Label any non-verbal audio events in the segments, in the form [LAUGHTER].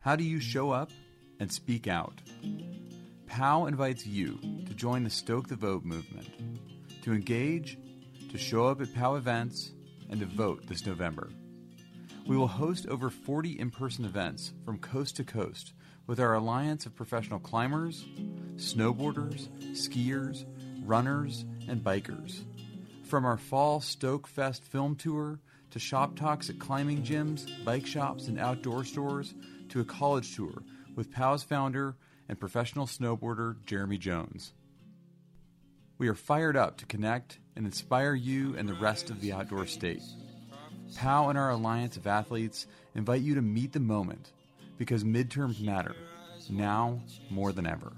How do you show up and speak out? POW invites you to join the Stoke the Vote movement, to engage, to show up at POW events, and to vote this November. We will host over 40 in person events from coast to coast with our alliance of professional climbers, snowboarders, skiers, runners, and bikers. From our fall Stoke Fest film tour to shop talks at climbing gyms, bike shops, and outdoor stores to a college tour with POW's founder and professional snowboarder Jeremy Jones. We are fired up to connect and inspire you and the rest of the outdoor state. POW and our alliance of athletes invite you to meet the moment because midterms matter, now more than ever.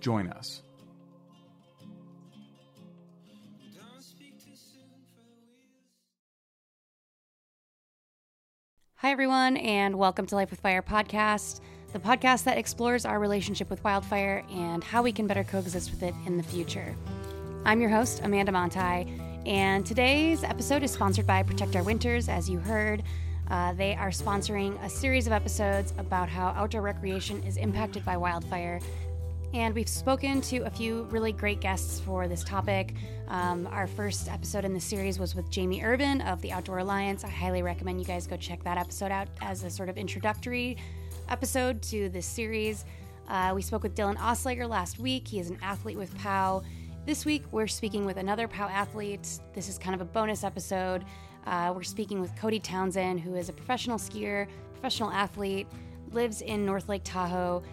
Join us. Hi, everyone, and welcome to Life with Fire podcast, the podcast that explores our relationship with wildfire and how we can better coexist with it in the future. I'm your host, Amanda Monti, and today's episode is sponsored by Protect Our Winters, as you heard. Uh, they are sponsoring a series of episodes about how outdoor recreation is impacted by wildfire and we've spoken to a few really great guests for this topic. Um, our first episode in the series was with Jamie Urban of the Outdoor Alliance. I highly recommend you guys go check that episode out as a sort of introductory episode to this series. Uh, we spoke with Dylan Oslager last week. He is an athlete with POW. This week, we're speaking with another POW athlete. This is kind of a bonus episode. Uh, we're speaking with Cody Townsend, who is a professional skier, professional athlete, lives in North Lake Tahoe.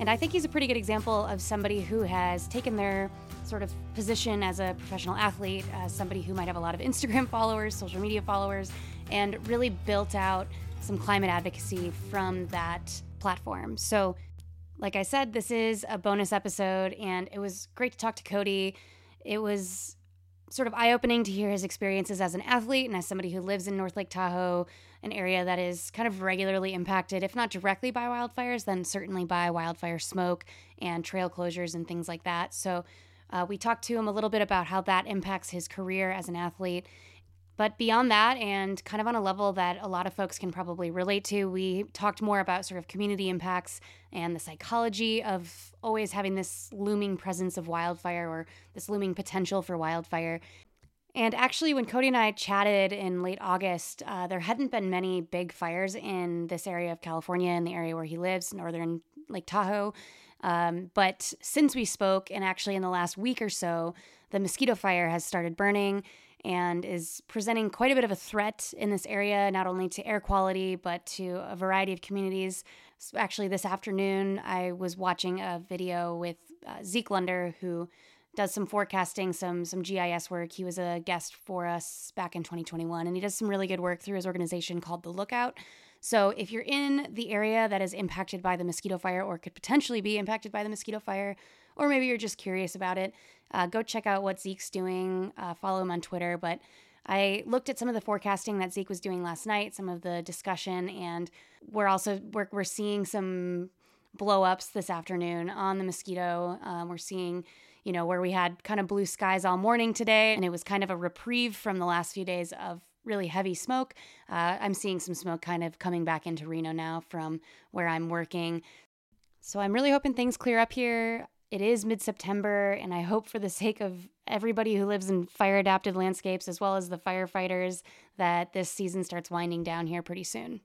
And I think he's a pretty good example of somebody who has taken their sort of position as a professional athlete, as somebody who might have a lot of Instagram [LAUGHS] followers, social media followers, and really built out some climate advocacy from that platform. So, like I said, this is a bonus episode, and it was great to talk to Cody. It was sort of eye opening to hear his experiences as an athlete and as somebody who lives in North Lake Tahoe, an area that is kind of regularly impacted, if not directly by wildfires, then certainly by wildfire smoke and trail closures and things like that. So uh, we talked to him a little bit about how that impacts his career as an athlete. But beyond that, and kind of on a level that a lot of folks can probably relate to, we talked more about sort of community impacts and the psychology of always having this looming presence of wildfire or this looming potential for wildfire. And actually, when Cody and I chatted in late August, uh, there hadn't been many big fires in this area of California, in the area where he lives, northern Lake Tahoe. Um, but since we spoke, and actually in the last week or so, the mosquito fire has started burning and is presenting quite a bit of a threat in this area, not only to air quality, but to a variety of communities. So actually, this afternoon, I was watching a video with uh, Zeke Lunder, who does some forecasting, some some GIS work. He was a guest for us back in 2021, and he does some really good work through his organization called The Lookout. So if you're in the area that is impacted by the mosquito fire, or could potentially be impacted by the mosquito fire, or maybe you're just curious about it, uh, go check out what Zeke's doing. Uh, follow him on Twitter. But I looked at some of the forecasting that Zeke was doing last night, some of the discussion, and we're also we're, we're seeing some blow ups this afternoon on the mosquito. Um, we're seeing you know, where we had kind of blue skies all morning today, and it was kind of a reprieve from the last few days of really heavy smoke. Uh, I'm seeing some smoke kind of coming back into Reno now from where I'm working. So I'm really hoping things clear up here. It is mid September, and I hope for the sake of everybody who lives in fire adapted landscapes as well as the firefighters that this season starts winding down here pretty soon.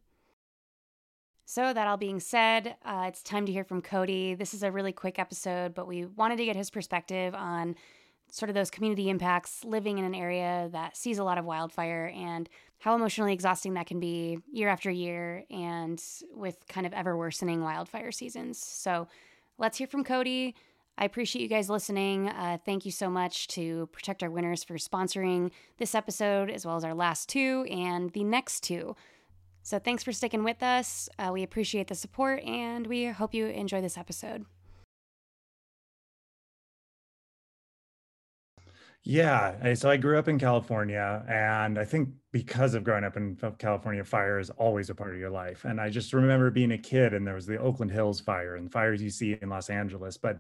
So, that all being said, uh, it's time to hear from Cody. This is a really quick episode, but we wanted to get his perspective on sort of those community impacts living in an area that sees a lot of wildfire and how emotionally exhausting that can be year after year and with kind of ever worsening wildfire seasons. So, let's hear from Cody. I appreciate you guys listening. Uh, thank you so much to Protect Our Winters for sponsoring this episode, as well as our last two and the next two. So thanks for sticking with us. Uh, we appreciate the support and we hope you enjoy this episode. Yeah. So I grew up in California, and I think because of growing up in California, fire is always a part of your life. And I just remember being a kid, and there was the Oakland Hills fire and fires you see in Los Angeles. But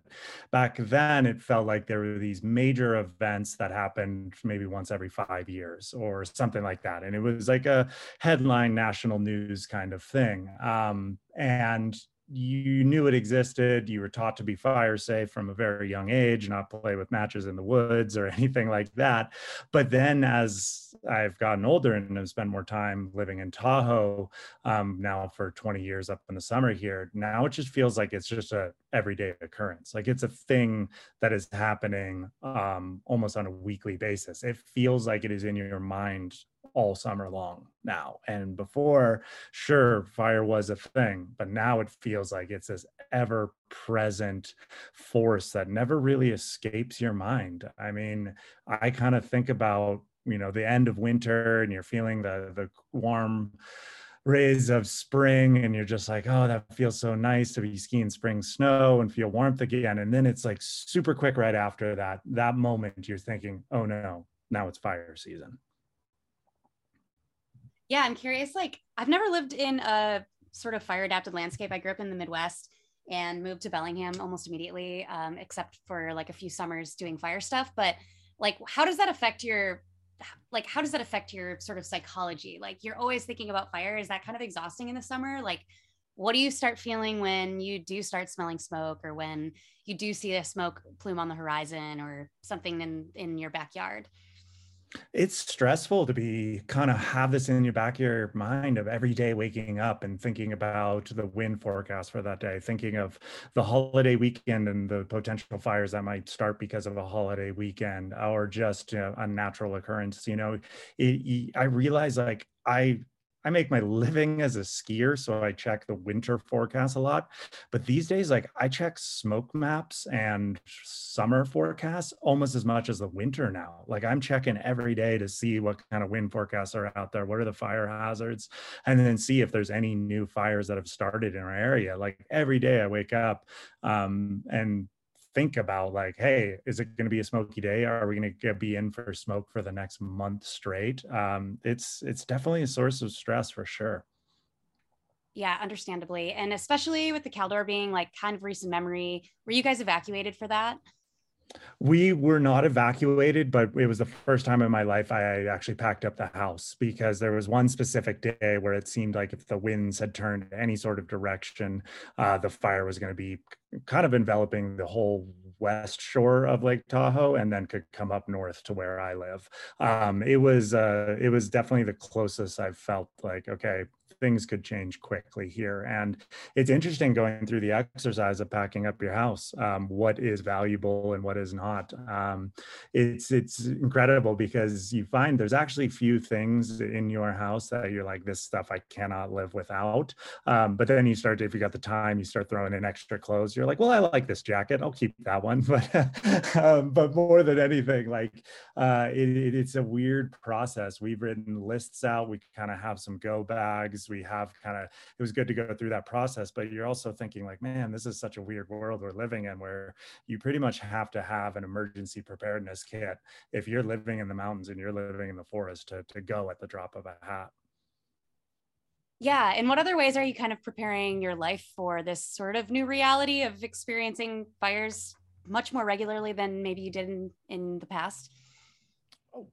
back then, it felt like there were these major events that happened maybe once every five years or something like that. And it was like a headline national news kind of thing. Um, and you knew it existed you were taught to be fire safe from a very young age not play with matches in the woods or [LAUGHS] anything like that. But then as i've gotten older and have spent more time living in tahoe um, now for 20 years up in the summer here now it just feels like it's just a everyday occurrence like it's a thing that is happening um, almost on a weekly basis it feels like it is in your mind all summer long now. And before, sure, fire was a thing, but now it feels like it's this ever present force that never really escapes your mind. I mean, I kind of think about, you know, the end of winter and you're feeling the the warm rays of spring and you're just like oh that feels so nice to be skiing spring snow and feel warmth again and then it's like super quick right after that that moment you're thinking oh no now it's fire season yeah, I'm curious. Like, I've never lived in a sort of fire adapted landscape. I grew up in the Midwest and moved to Bellingham almost immediately, um, except for like a few summers doing fire stuff. But like, how does that affect your like how does that affect your sort of psychology? Like you're always thinking about fire. Is that kind of exhausting in the summer? Like what do you start feeling when you do start smelling smoke or when you do see a smoke plume on the horizon or something in in your backyard it's stressful to be kind of have this in your back of your mind of every day waking up and thinking about the wind forecast for that day thinking of the holiday weekend and the potential fires that might start because of a holiday weekend or just you know, a natural occurrence you know? It, it, i realize like i I make my living as a skier, so I check the winter forecast a lot. But these days, like I check smoke maps and summer forecasts almost as much as the winter now. Like I'm checking every day to see what kind of wind forecasts are out there, what are the fire hazards, and then see if there's any new fires that have started in our area. Like every day I wake up um, and think about like hey is it going to be a smoky day? Are we going to be in for smoke for the next month straight? Um, it's it's definitely a source of stress for sure. Yeah understandably and especially with the caldor being like kind of recent memory were you guys evacuated for that we were not evacuated, but it was the first time in my life I actually packed up the house because there was one specific day where it seemed like if the winds had turned any sort of direction, uh, the fire was going to be kind of enveloping the whole west shore of Lake Tahoe and then could come up north to where I live. Um, it was uh, it was definitely the closest I've felt like okay, things could change quickly here. And it's interesting going through the exercise of packing up your house, um, what is valuable and what is not. Um, it's it's incredible because you find there's actually few things in your house that you're like this stuff I cannot live without. Um, but then you start to, if you got the time, you start throwing in extra clothes. You're like, well, I like this jacket, I'll keep that one. [LAUGHS] But um, but more than anything, like uh, it, it, it's a weird process. We've written lists out. We kind of have some go bags we have kind of it was good to go through that process but you're also thinking like man this is such a weird world we're living in where you pretty much have to have an emergency preparedness kit if you're living in the mountains and you're living in the forest to, to go at the drop of a hat. Yeah in what other ways are you kind of preparing your life for this sort of new reality of experiencing fires much more regularly than maybe you did in, in the past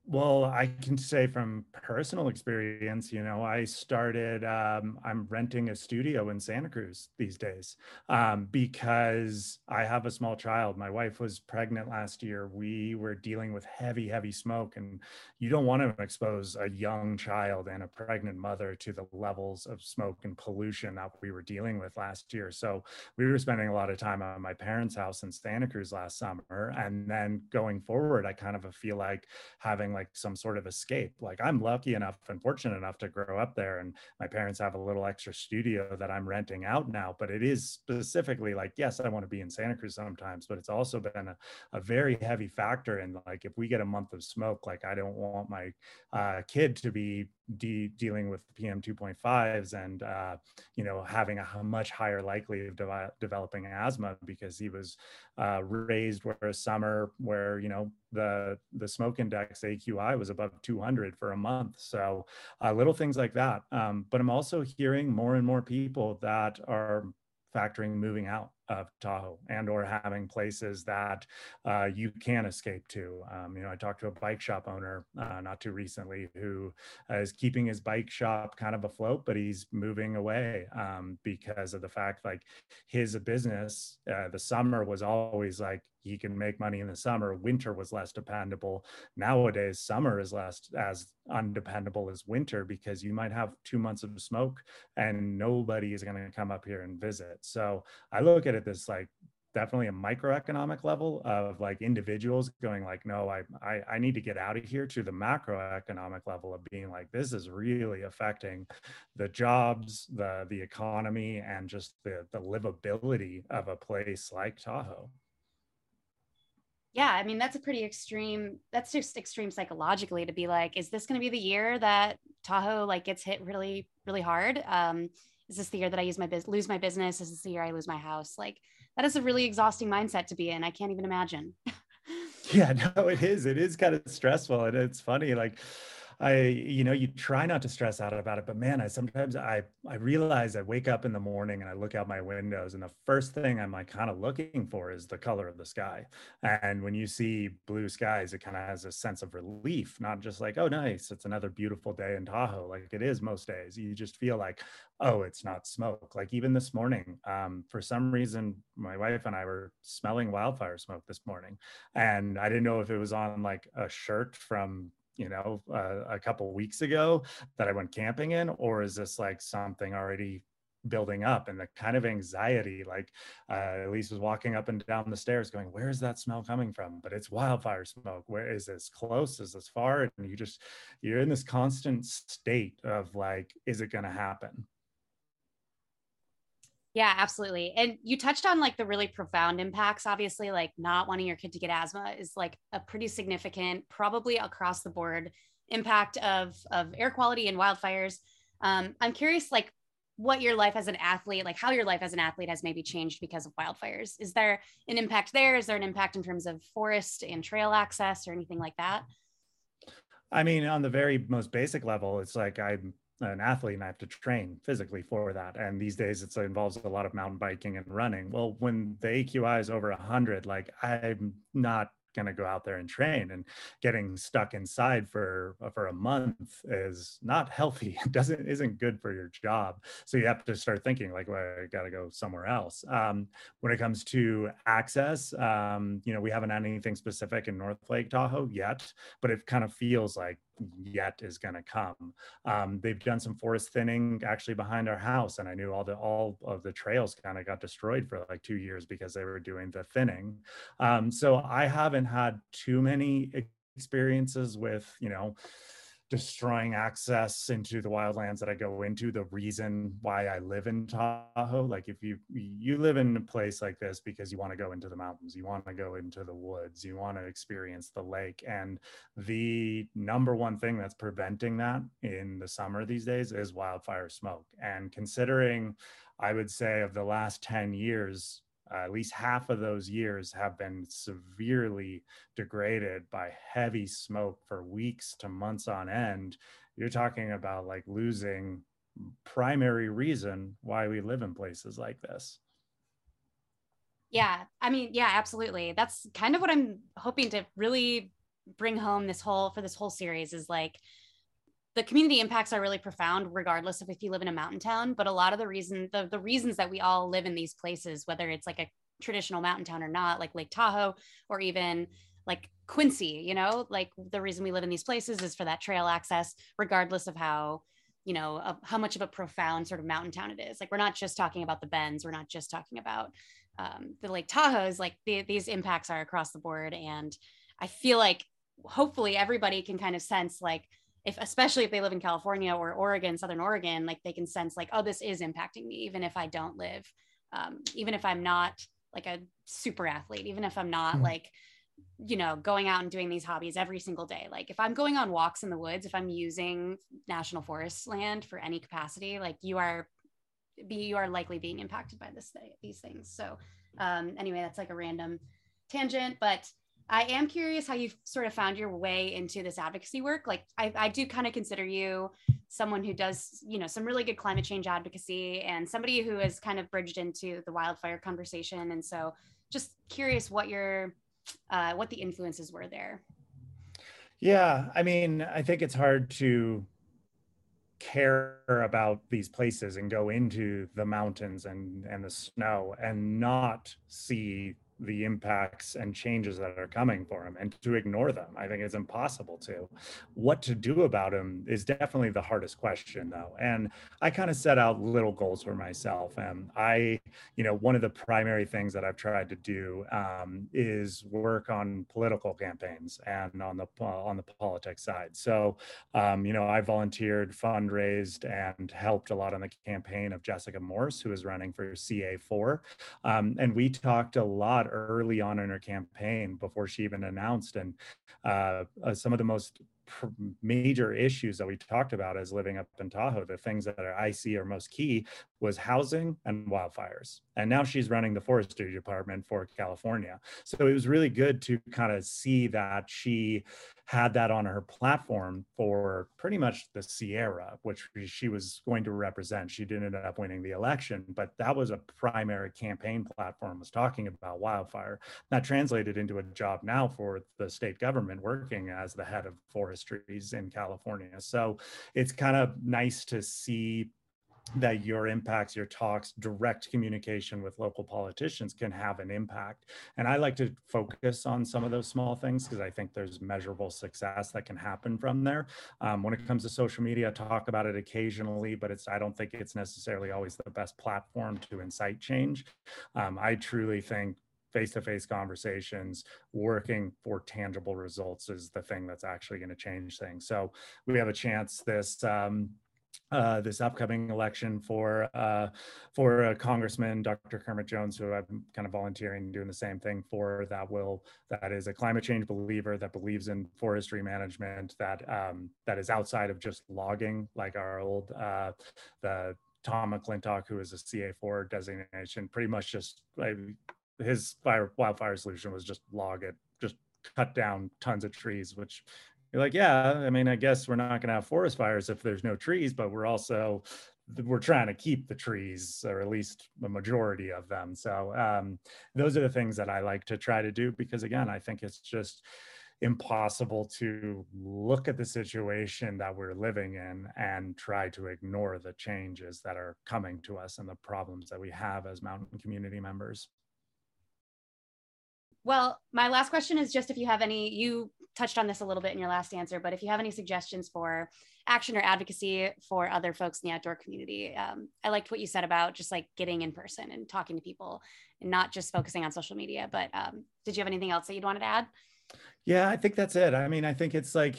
well, I can say from personal experience, you know, I started, um, I'm renting a studio in Santa Cruz these days um, because I have a small child. My wife was pregnant last year. We were dealing with heavy, heavy smoke, and you don't want to expose a young child and a pregnant mother to the levels of smoke and pollution that we were dealing with last year. So we were spending a lot of time at my parents' house in Santa Cruz last summer. And then going forward, I kind of feel like, having like some sort of escape. Like I'm lucky enough and fortunate enough to grow up there, and my parents have a little extra studio that I'm renting out now. But it is specifically like, yes, I want to be in Santa Cruz sometimes, but it's also been a, a very heavy factor in like if we get a month of smoke, like I don't want my uh, kid to be de- dealing with PM 2.5s and uh, you know having a much higher likelihood of de- developing asthma because he was uh, raised where a summer where you know the the smoke index AQI was above 200 for a month. So uh, little things like that. Um, but I'm also hearing more and more people that are factoring moving out of Tahoe and or having places that uh, you can escape to. Um, you know, I talked to a bike shop owner uh, not too recently who is keeping his bike shop kind of afloat, but he's moving away um, because of the fact like his business, uh, the summer was always like he can make money in the summer. Winter was less dependable. Nowadays, summer is less as undependable as winter because you might have two months of smoke and nobody is going to come up here and visit. So I look at it this like definitely a microeconomic level of like individuals going like no I, I i need to get out of here to the macroeconomic level of being like this is really affecting the jobs the the economy and just the the livability of a place like tahoe. Yeah i mean that's a pretty extreme that's just extreme psychologically to be like is this going to be the year that tahoe like gets hit really really hard? Um is this the year that i use my business lose my business? Is this the year i lose my house? Like that is a really exhausting mindset to be in. I can't even imagine. [LAUGHS] Yeah no it is. It is kind of stressful and it's funny like I, you know, you try not to stress out about it, but man, I sometimes I I realize I wake up in the morning and I look out my windows, and the first thing I'm like kind of looking for is the color of the sky. And when you see blue skies, it kind of has a sense of relief, not just like, oh, nice, it's another beautiful day in Tahoe, like it is most days. You just feel like, oh, it's not smoke. Like even this morning, um, for some reason, my wife and I were smelling wildfire smoke this morning, and I didn't know if it was on like a shirt from you know uh, a couple weeks ago that i went camping in or is this like something already building up? And the kind of anxiety like uh, Elyse was walking up and down the stairs going where is that smell coming from? But it's wildfire smoke. Where is this? Close? Is this far? And you just you're in this constant state of like is it going to happen yeah, absolutely. And you touched on like the really profound impacts. Obviously, like not wanting your kid to get asthma is like a pretty significant, probably across the board impact of of air quality and wildfires. Um, I'm curious, like what your life as an athlete, like how your life as an athlete has maybe changed because of wildfires. Is there an impact there? Is there an impact in terms of forest and trail access or anything like that? I mean, on the very most basic level, it's like I'm an athlete and I have to train physically for that. And these days it involves a lot of mountain biking and running. Well, when the AQI is over 100, like I'm not going to go out there and train and getting stuck inside for for a month is not healthy [LAUGHS] it doesn't isn't good for your job so you have to start thinking like well i got to go somewhere else um, when it comes to access um, you know we haven't had anything specific in north lake tahoe yet but it kind of feels like yet is going to come. Um, they've done some forest thinning actually behind our house, and I knew all the all of the trails kind of got destroyed for like two years because they were doing the thinning. Um, so I haven't had too many experiences with you know destroying access into the wildlands that I go into, the reason why I live in Tahoe. Like if you you live in a place like this because you want to go into the mountains, you want to go into the woods, you want to experience the lake. And the number one thing that's preventing that in the summer these days is wildfire smoke. And considering I would say of the last 10 years, uh, at least half of those years have been severely degraded by heavy smoke for weeks to months on end. You're talking about like losing primary reason why we live in places like this. Yeah, I mean, yeah, absolutely. That's kind of what I'm hoping to really bring home this whole for this whole series is like the community impacts are really profound regardless of if you live in a mountain town but a lot of the reason the, the reasons that we all live in these places whether it's like a traditional mountain town or not like lake tahoe or even like quincy you know like the reason we live in these places is for that trail access regardless of how you know of how much of a profound sort of mountain town it is. Like we're not just talking about the bends we're not just talking about um, the lake tahoes like the, these impacts are across the board. And i feel like hopefully everybody can kind of sense like if especially if they live in California or Oregon, Southern Oregon, like they can sense like, oh, this is impacting me, even if I don't live, um, even if I'm not like a super athlete, even if I'm not mm-hmm. like you know, going out and doing these hobbies every single day. Like if I'm going on walks in the woods, if I'm using national forest land for any capacity, like you are be you are likely being impacted by this these things. So um anyway, that's like a random tangent, but I am curious how you sort of found your way into this advocacy work. Like I, I do kind of consider you someone who does, you know, some really good climate change advocacy and somebody who has kind of bridged into the wildfire conversation. And so just curious what your uh, what the influences were there. Yeah, I mean, I think it's hard to care about these places and go into the mountains and and the snow and not see the impacts and changes that are coming for him and to ignore them. I think it's impossible to. What to do about him is definitely the hardest question, though. And I kind of set out little goals for myself. And I, you know, one of the primary things that I've tried to do um, is work on political campaigns and on the uh, on the politics side. So, um, you know, I volunteered, fundraised, and helped a lot on the campaign of Jessica Morse, who is running for CA4. Um, and we talked a lot early on in her campaign before she even announced. And uh, uh, some of the most major issues that we talked about as living up in Tahoe, the things that are I see are most key was housing and wildfires. And now she's running the forestry department for California. So it was really good to kind of see that she had that on her platform for pretty much the Sierra, which she was going to represent. She didn't end up winning the election, but that was a primary campaign platform was talking about wildfire. That translated into a job now for the state government working as the head of forestries in California. So it's kind of nice to see that your impacts, your talks, direct communication with local politicians can have an impact. And I like to focus on some of those small things because I think there's measurable success that can happen from there. Um, when it comes to social media, I talk about it occasionally, but it's I don't think it's necessarily always the best platform to incite change. Um, I truly think face-to-face conversations working for tangible results is the thing that's actually going to change things so we have a chance this um, uh, this upcoming election for uh, for a congressman, Dr. Kermit Jones, who I'm kind of volunteering doing the same thing for. That will that is a climate change believer that believes in forestry management that um, that is outside of just logging, like our old uh, the Tom McClintock, who is a CA4 designation, pretty much just like, his fire wildfire solution was just log it, just cut down tons of trees, which you're like, yeah, I mean, I guess we're not going to have forest fires if there's no trees, but we're also we're trying to keep the trees or at least the majority of them. So um, those are the things that I like to try to do because again, I think it's just impossible to look at the situation that we're living in and try to ignore the changes that are coming to us and the problems that we have as mountain community members. Well, my last question is just if you have any, you touched on this a little bit in your last answer, but if you have any suggestions for action or advocacy for other folks in the outdoor community, um, I liked what you said about just like getting in person and talking to people and not just focusing on social media. But um, did you have anything else that you'd wanted to add? Yeah, I think that's it. I mean, I think it's like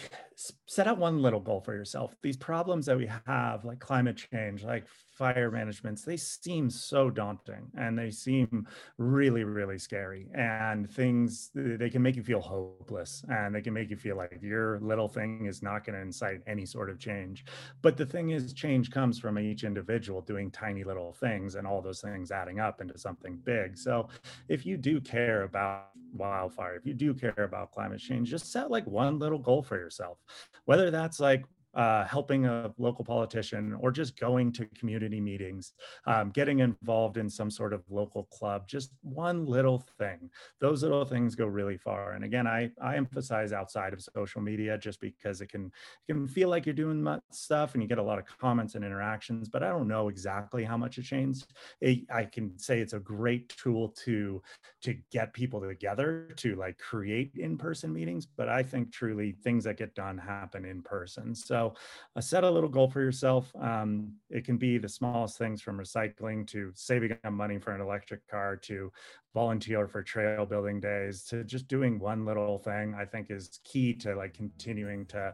set out one little goal for yourself. These problems that we have, like climate change, like fire managements, they seem so daunting and they seem really, really scary. And things, they can make you feel hopeless and they can make you feel like your little thing is not going to incite any sort of change. But the thing is, change comes from each individual doing tiny little things and all those things adding up into something big. So if you do care about wildfire, if you do care about climate change, just set like one little goal for yourself whether that's like uh, helping a local politician or just going to community meetings, um, getting involved in some sort of local club, just one little thing. Those little things go really far. And again, I, I emphasize outside of social media just because it can, it can feel like you're doing stuff and you get a lot of comments and interactions, but I don't know exactly how much it changed. It, I can say it's a great tool to, to get people together to like create in-person meetings, but I think truly things that get done happen in person. So so uh, set a little goal for yourself. Um, it can be the smallest things from recycling to saving up money for an electric car to volunteer for trail building days to just doing one little thing i think is key to like continuing to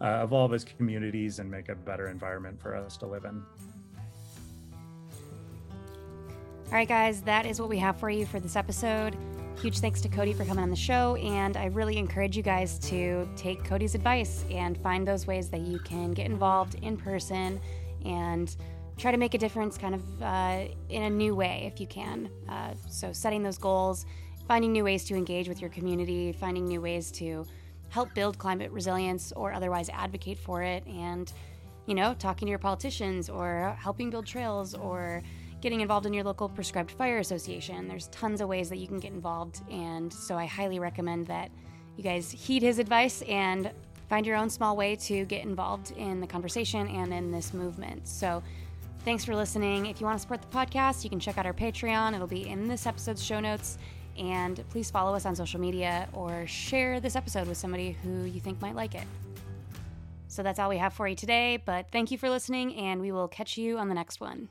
uh, evolve as communities and make a better environment for us to live in all right guys that is what we have for you for this episode Huge thanks to Cody for coming on the show, and I really encourage you guys to take Cody's advice and find those ways that you can get involved in person and try to make a difference kind of uh, in a new way if you can. Uh, so, setting those goals, finding new ways to engage with your community, finding new ways to help build climate resilience or otherwise advocate for it, and you know, talking to your politicians or helping build trails or getting involved in your local prescribed fire association. There's tons of ways that you can get involved, and so I highly recommend that you guys heed his advice and find your own small way to get involved in the conversation and in this movement. So, thanks for listening. If you want to support the podcast, you can check out our Patreon, it'll be in this episode's show notes. And please follow us on social media or share this episode with somebody who you think might like it. So that's all we have for you today, but thank you for listening, and we will catch you on the next one.